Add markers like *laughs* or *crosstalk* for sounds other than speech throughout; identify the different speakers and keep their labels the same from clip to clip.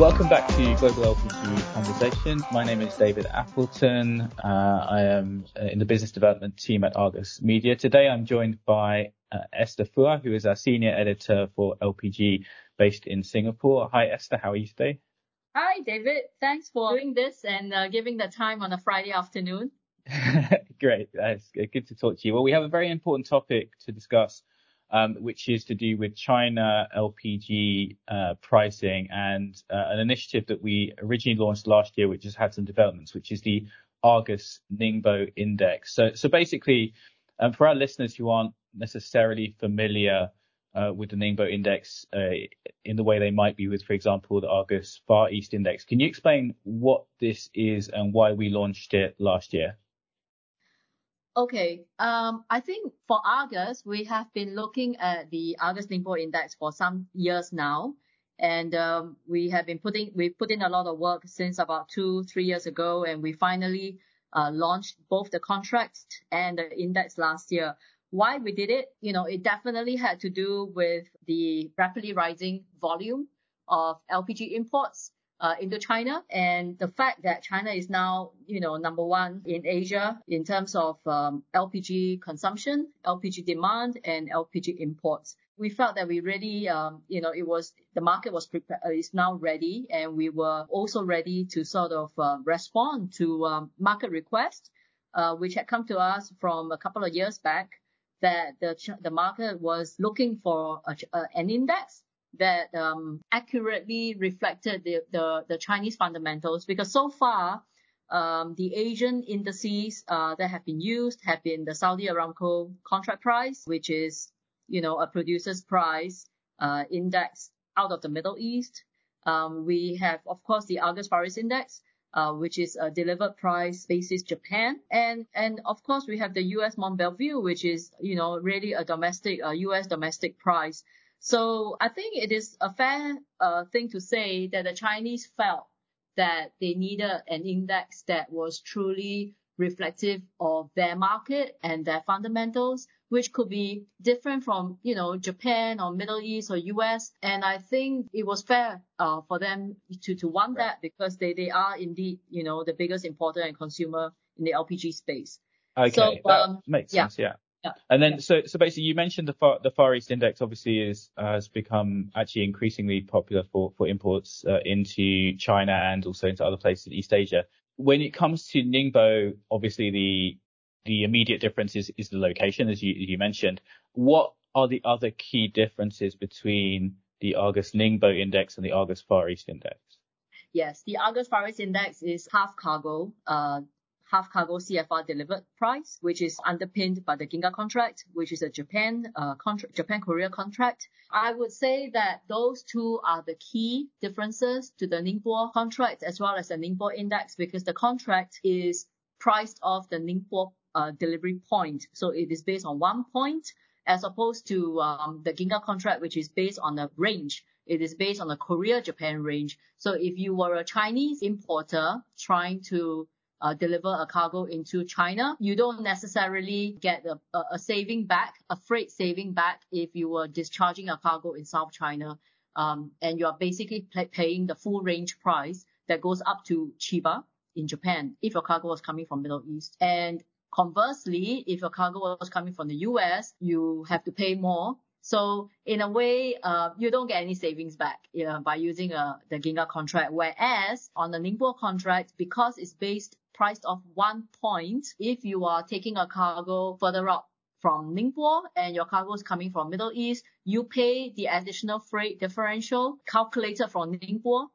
Speaker 1: Welcome back to Global LPG Conversation. My name is David Appleton. Uh, I am uh, in the business development team at Argus Media. Today I'm joined by uh, Esther Phua, who is our senior editor for LPG based in Singapore. Hi Esther, how are you today?
Speaker 2: Hi David, thanks for doing this and uh, giving the time on a Friday afternoon. *laughs*
Speaker 1: Great, that's good to talk to you. Well, we have a very important topic to discuss um, which is to do with China LPG uh, pricing and uh, an initiative that we originally launched last year, which has had some developments, which is the Argus Ningbo Index. So, so basically, um, for our listeners who aren't necessarily familiar uh, with the Ningbo Index uh, in the way they might be with, for example, the Argus Far East Index, can you explain what this is and why we launched it last year?
Speaker 2: Okay. Um, I think for Argus, we have been looking at the Argus Ningbo Index for some years now. And um, we have been putting, we put in a lot of work since about two, three years ago, and we finally uh, launched both the contracts and the index last year. Why we did it? You know, it definitely had to do with the rapidly rising volume of LPG imports uh, into China and the fact that China is now, you know, number one in Asia in terms of um, LPG consumption, LPG demand, and LPG imports. We felt that we really, um, you know, it was the market was prepared, uh, is now ready, and we were also ready to sort of uh, respond to um, market requests, uh, which had come to us from a couple of years back that the the market was looking for a, a, an index that um, accurately reflected the, the, the Chinese fundamentals because so far um, the Asian indices uh, that have been used have been the Saudi Aramco contract price, which is you know a producer's price uh, index out of the Middle East. Um, we have of course the Argus East Index, uh, which is a delivered price basis Japan. And, and of course, we have the US Mont Belvieu, which is, you know, really a domestic, uh, US domestic price. So I think it is a fair uh, thing to say that the Chinese felt that they needed an index that was truly reflective of their market and their fundamentals, which could be different from, you know, Japan or Middle East or US. And I think it was fair uh, for them to, to want that because they, they are indeed, you know, the biggest importer and consumer in the LPG space.
Speaker 1: Okay, so, that um, makes sense, yeah. Yeah. Yeah. And then, so, so basically you mentioned the Far, the Far East Index obviously is, uh, has become actually increasingly popular for, for imports, uh, into China and also into other places in East Asia. When it comes to Ningbo, obviously the, the immediate difference is, is the location, as you, you mentioned. What are the other key differences between the Argus Ningbo Index and the Argus Far East Index?
Speaker 2: Yes, the Argus Far East Index is half cargo, uh, half cargo CFR delivered price, which is underpinned by the Ginga contract, which is a Japan uh, contract, Japan Korea contract. I would say that those two are the key differences to the Ningbo contract as well as the Ningbo index because the contract is priced off the Ningbo uh, delivery point. So it is based on one point as opposed to um, the Ginga contract, which is based on a range. It is based on the Korea-Japan range. So if you were a Chinese importer trying to uh, deliver a cargo into China, you don't necessarily get a, a, saving back, a freight saving back if you were discharging a cargo in South China. Um, and you are basically paying the full range price that goes up to Chiba in Japan if your cargo was coming from Middle East. And conversely, if your cargo was coming from the US, you have to pay more. So in a way, uh, you don't get any savings back you know, by using uh, the Ginga contract. Whereas on the Ningbo contract, because it's based priced off one point if you are taking a cargo further up from Ningbo and your cargo is coming from Middle East, you pay the additional freight differential calculated from Ningbo.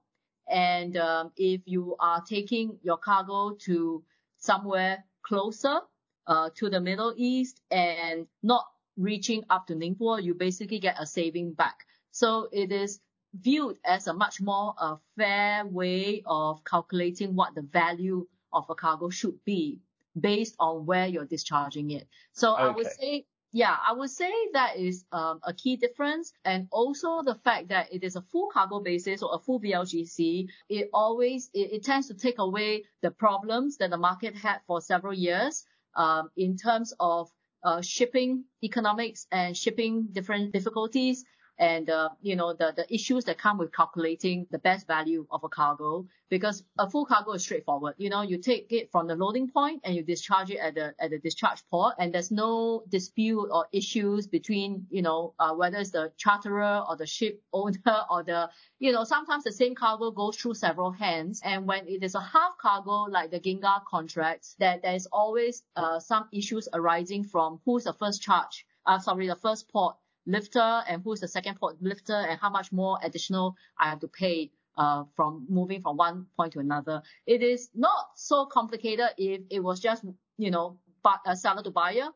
Speaker 2: And um, if you are taking your cargo to somewhere closer uh, to the Middle East and not reaching up to Ningbo, you basically get a saving back. So it is viewed as a much more uh, fair way of calculating what the value of a cargo should be based on where you're discharging it. So okay. I would say, yeah, I would say that is um, a key difference. And also the fact that it is a full cargo basis or a full VLGC, it always, it, it tends to take away the problems that the market had for several years um, in terms of uh, shipping economics and shipping different difficulties and uh, you know the the issues that come with calculating the best value of a cargo because a full cargo is straightforward. You know, you take it from the loading point and you discharge it at the at the discharge port, and there's no dispute or issues between you know uh, whether it's the charterer or the ship *laughs* owner or the you know sometimes the same cargo goes through several hands, and when it is a half cargo like the Ginga contracts, that there is always uh, some issues arising from who's the first charge, uh, sorry, the first port lifter and who's the second port lifter and how much more additional I have to pay uh, from moving from one point to another. It is not so complicated if it was just, you know, but, seller to buyer.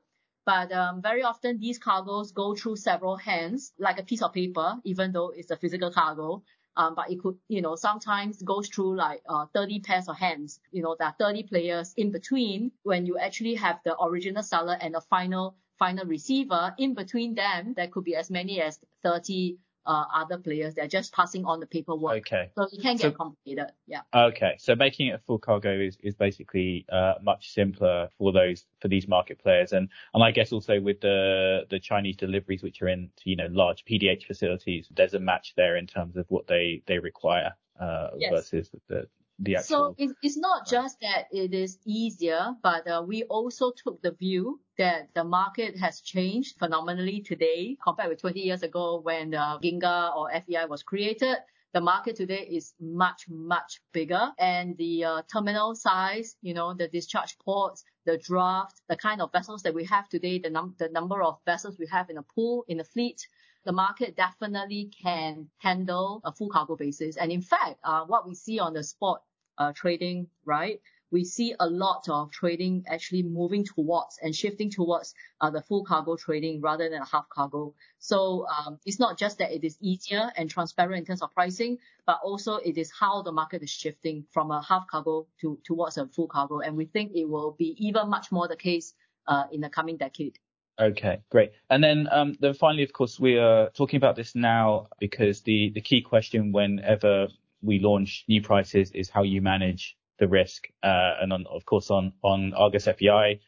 Speaker 2: But um, very often these cargoes go through several hands, like a piece of paper, even though it's a physical cargo. Um, but it could, you know, sometimes goes through like uh, 30 pairs of hands. You know, there are 30 players in between when you actually have the original seller and the final final receiver. In between them, there could be as many as 30 uh, other players. They're just passing on the paperwork.
Speaker 1: Okay.
Speaker 2: So it can get so, complicated. Yeah.
Speaker 1: Okay. So making it a full cargo is, is basically uh, much simpler for those for these market players, and and I guess also with the the Chinese deliveries, which are in you know large PDH facilities, there's a match there in terms of what they they require uh, yes. versus the the
Speaker 2: actual. So it's not just that it is easier, but uh, we also took the view that the market has changed phenomenally today compared with 20 years ago when uh, Ginga or FEI was created. The market today is much, much bigger and the uh, terminal size, you know, the discharge ports, the draft, the kind of vessels that we have today, the, num- the number of vessels we have in a pool, in the fleet, the market definitely can handle a full cargo basis. And in fact, uh, what we see on the spot uh, trading, right? We see a lot of trading actually moving towards and shifting towards uh, the full cargo trading rather than a half cargo. So um, it's not just that it is easier and transparent in terms of pricing, but also it is how the market is shifting from a half cargo to towards a full cargo, and we think it will be even much more the case uh, in the coming decade.
Speaker 1: Okay, great. And then, um, then finally, of course, we are talking about this now because the, the key question whenever we launch new prices is how you manage the risk. Uh, and on, of course, on, on Argus FEI,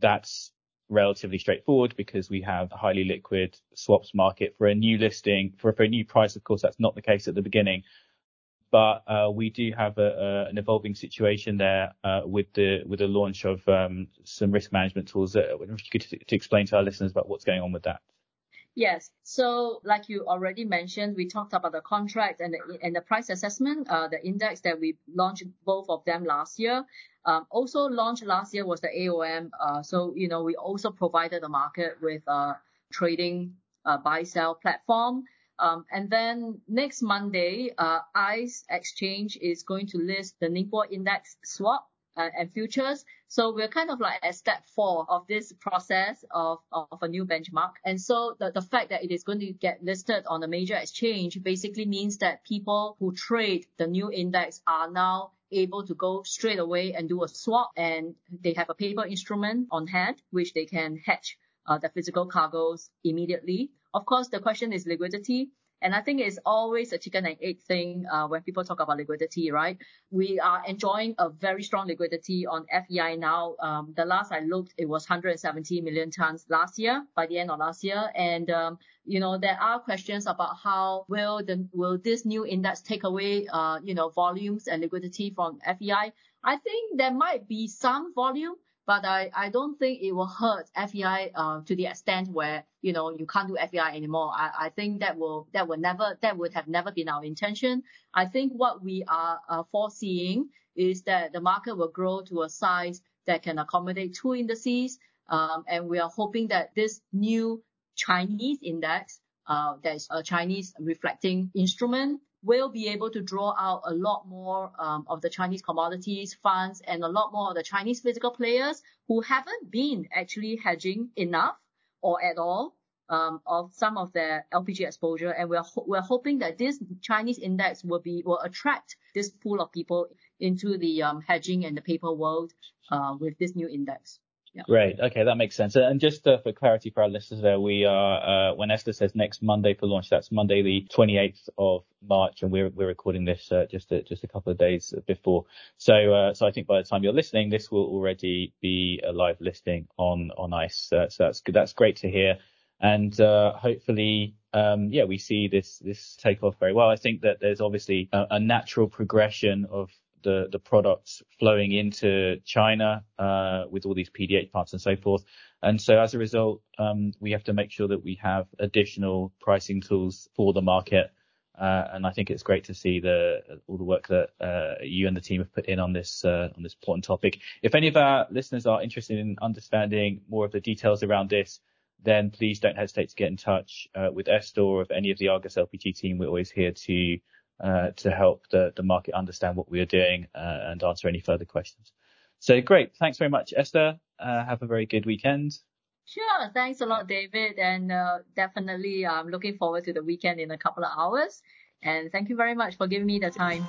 Speaker 1: that's relatively straightforward because we have a highly liquid swaps market for a new listing. For, for a new price, of course, that's not the case at the beginning. But uh, we do have a, a, an evolving situation there uh, with the with the launch of um, some risk management tools. That, if you could to, to explain to our listeners about what's going on with that.
Speaker 2: Yes. So like you already mentioned, we talked about the contract and the, and the price assessment, uh, the index that we launched both of them last year. Um, also launched last year was the AOM. Uh, so, you know, we also provided the market with a trading uh, buy sell platform. Um, and then next Monday, uh, ICE Exchange is going to list the Ningbo Index swap uh, and futures. So we're kind of like at step four of this process of, of a new benchmark. And so the, the fact that it is going to get listed on a major exchange basically means that people who trade the new index are now able to go straight away and do a swap and they have a paper instrument on hand, which they can hedge uh, the physical cargoes immediately. Of course, the question is liquidity. And I think it's always a chicken and egg thing uh, when people talk about liquidity, right? We are enjoying a very strong liquidity on FEI now. Um, the last I looked, it was 170 million tons last year by the end of last year. And, um, you know, there are questions about how will the, will this new index take away, uh, you know, volumes and liquidity from FEI? I think there might be some volume, but I, I don't think it will hurt FEI uh, to the extent where you know you can't do FEI anymore. I, I think that will that will never that would have never been our intention. I think what we are uh, foreseeing is that the market will grow to a size that can accommodate two indices, um, and we are hoping that this new Chinese index, uh, that is a Chinese reflecting instrument, will be able to draw out a lot more um, of the Chinese commodities funds and a lot more of the Chinese physical players who haven't been actually hedging enough or at all um, of some of their LPG exposure. And we're ho- we're hoping that this Chinese index will be will attract this pool of people into the um, hedging and the paper world uh, with this new index.
Speaker 1: Yeah. Great. Okay, that makes sense. And just uh, for clarity for our listeners there, we are, uh, when Esther says next Monday for launch, that's Monday the 28th of March, and we're, we're recording this, uh, just a, just a couple of days before. So, uh, so I think by the time you're listening, this will already be a live listing on, on ICE. So that's good. That's great to hear. And, uh, hopefully, um, yeah, we see this this take off very well. I think that there's obviously a, a natural progression of the the products flowing into China uh, with all these PDH parts and so forth. And so as a result, um, we have to make sure that we have additional pricing tools for the market. Uh, and I think it's great to see the all the work that uh, you and the team have put in on this uh, on this important topic. If any of our listeners are interested in understanding more of the details around this, then please don't hesitate to get in touch uh, with Esther or any of the Argus LPG team. We're always here to to help the, the market understand what we are doing uh, and answer any further questions. So great. Thanks very much, Esther. Uh, have a very good weekend.
Speaker 2: Sure. Thanks a lot, David. And uh, definitely, I'm looking forward to the weekend in a couple of hours. And thank you very much for giving me the time.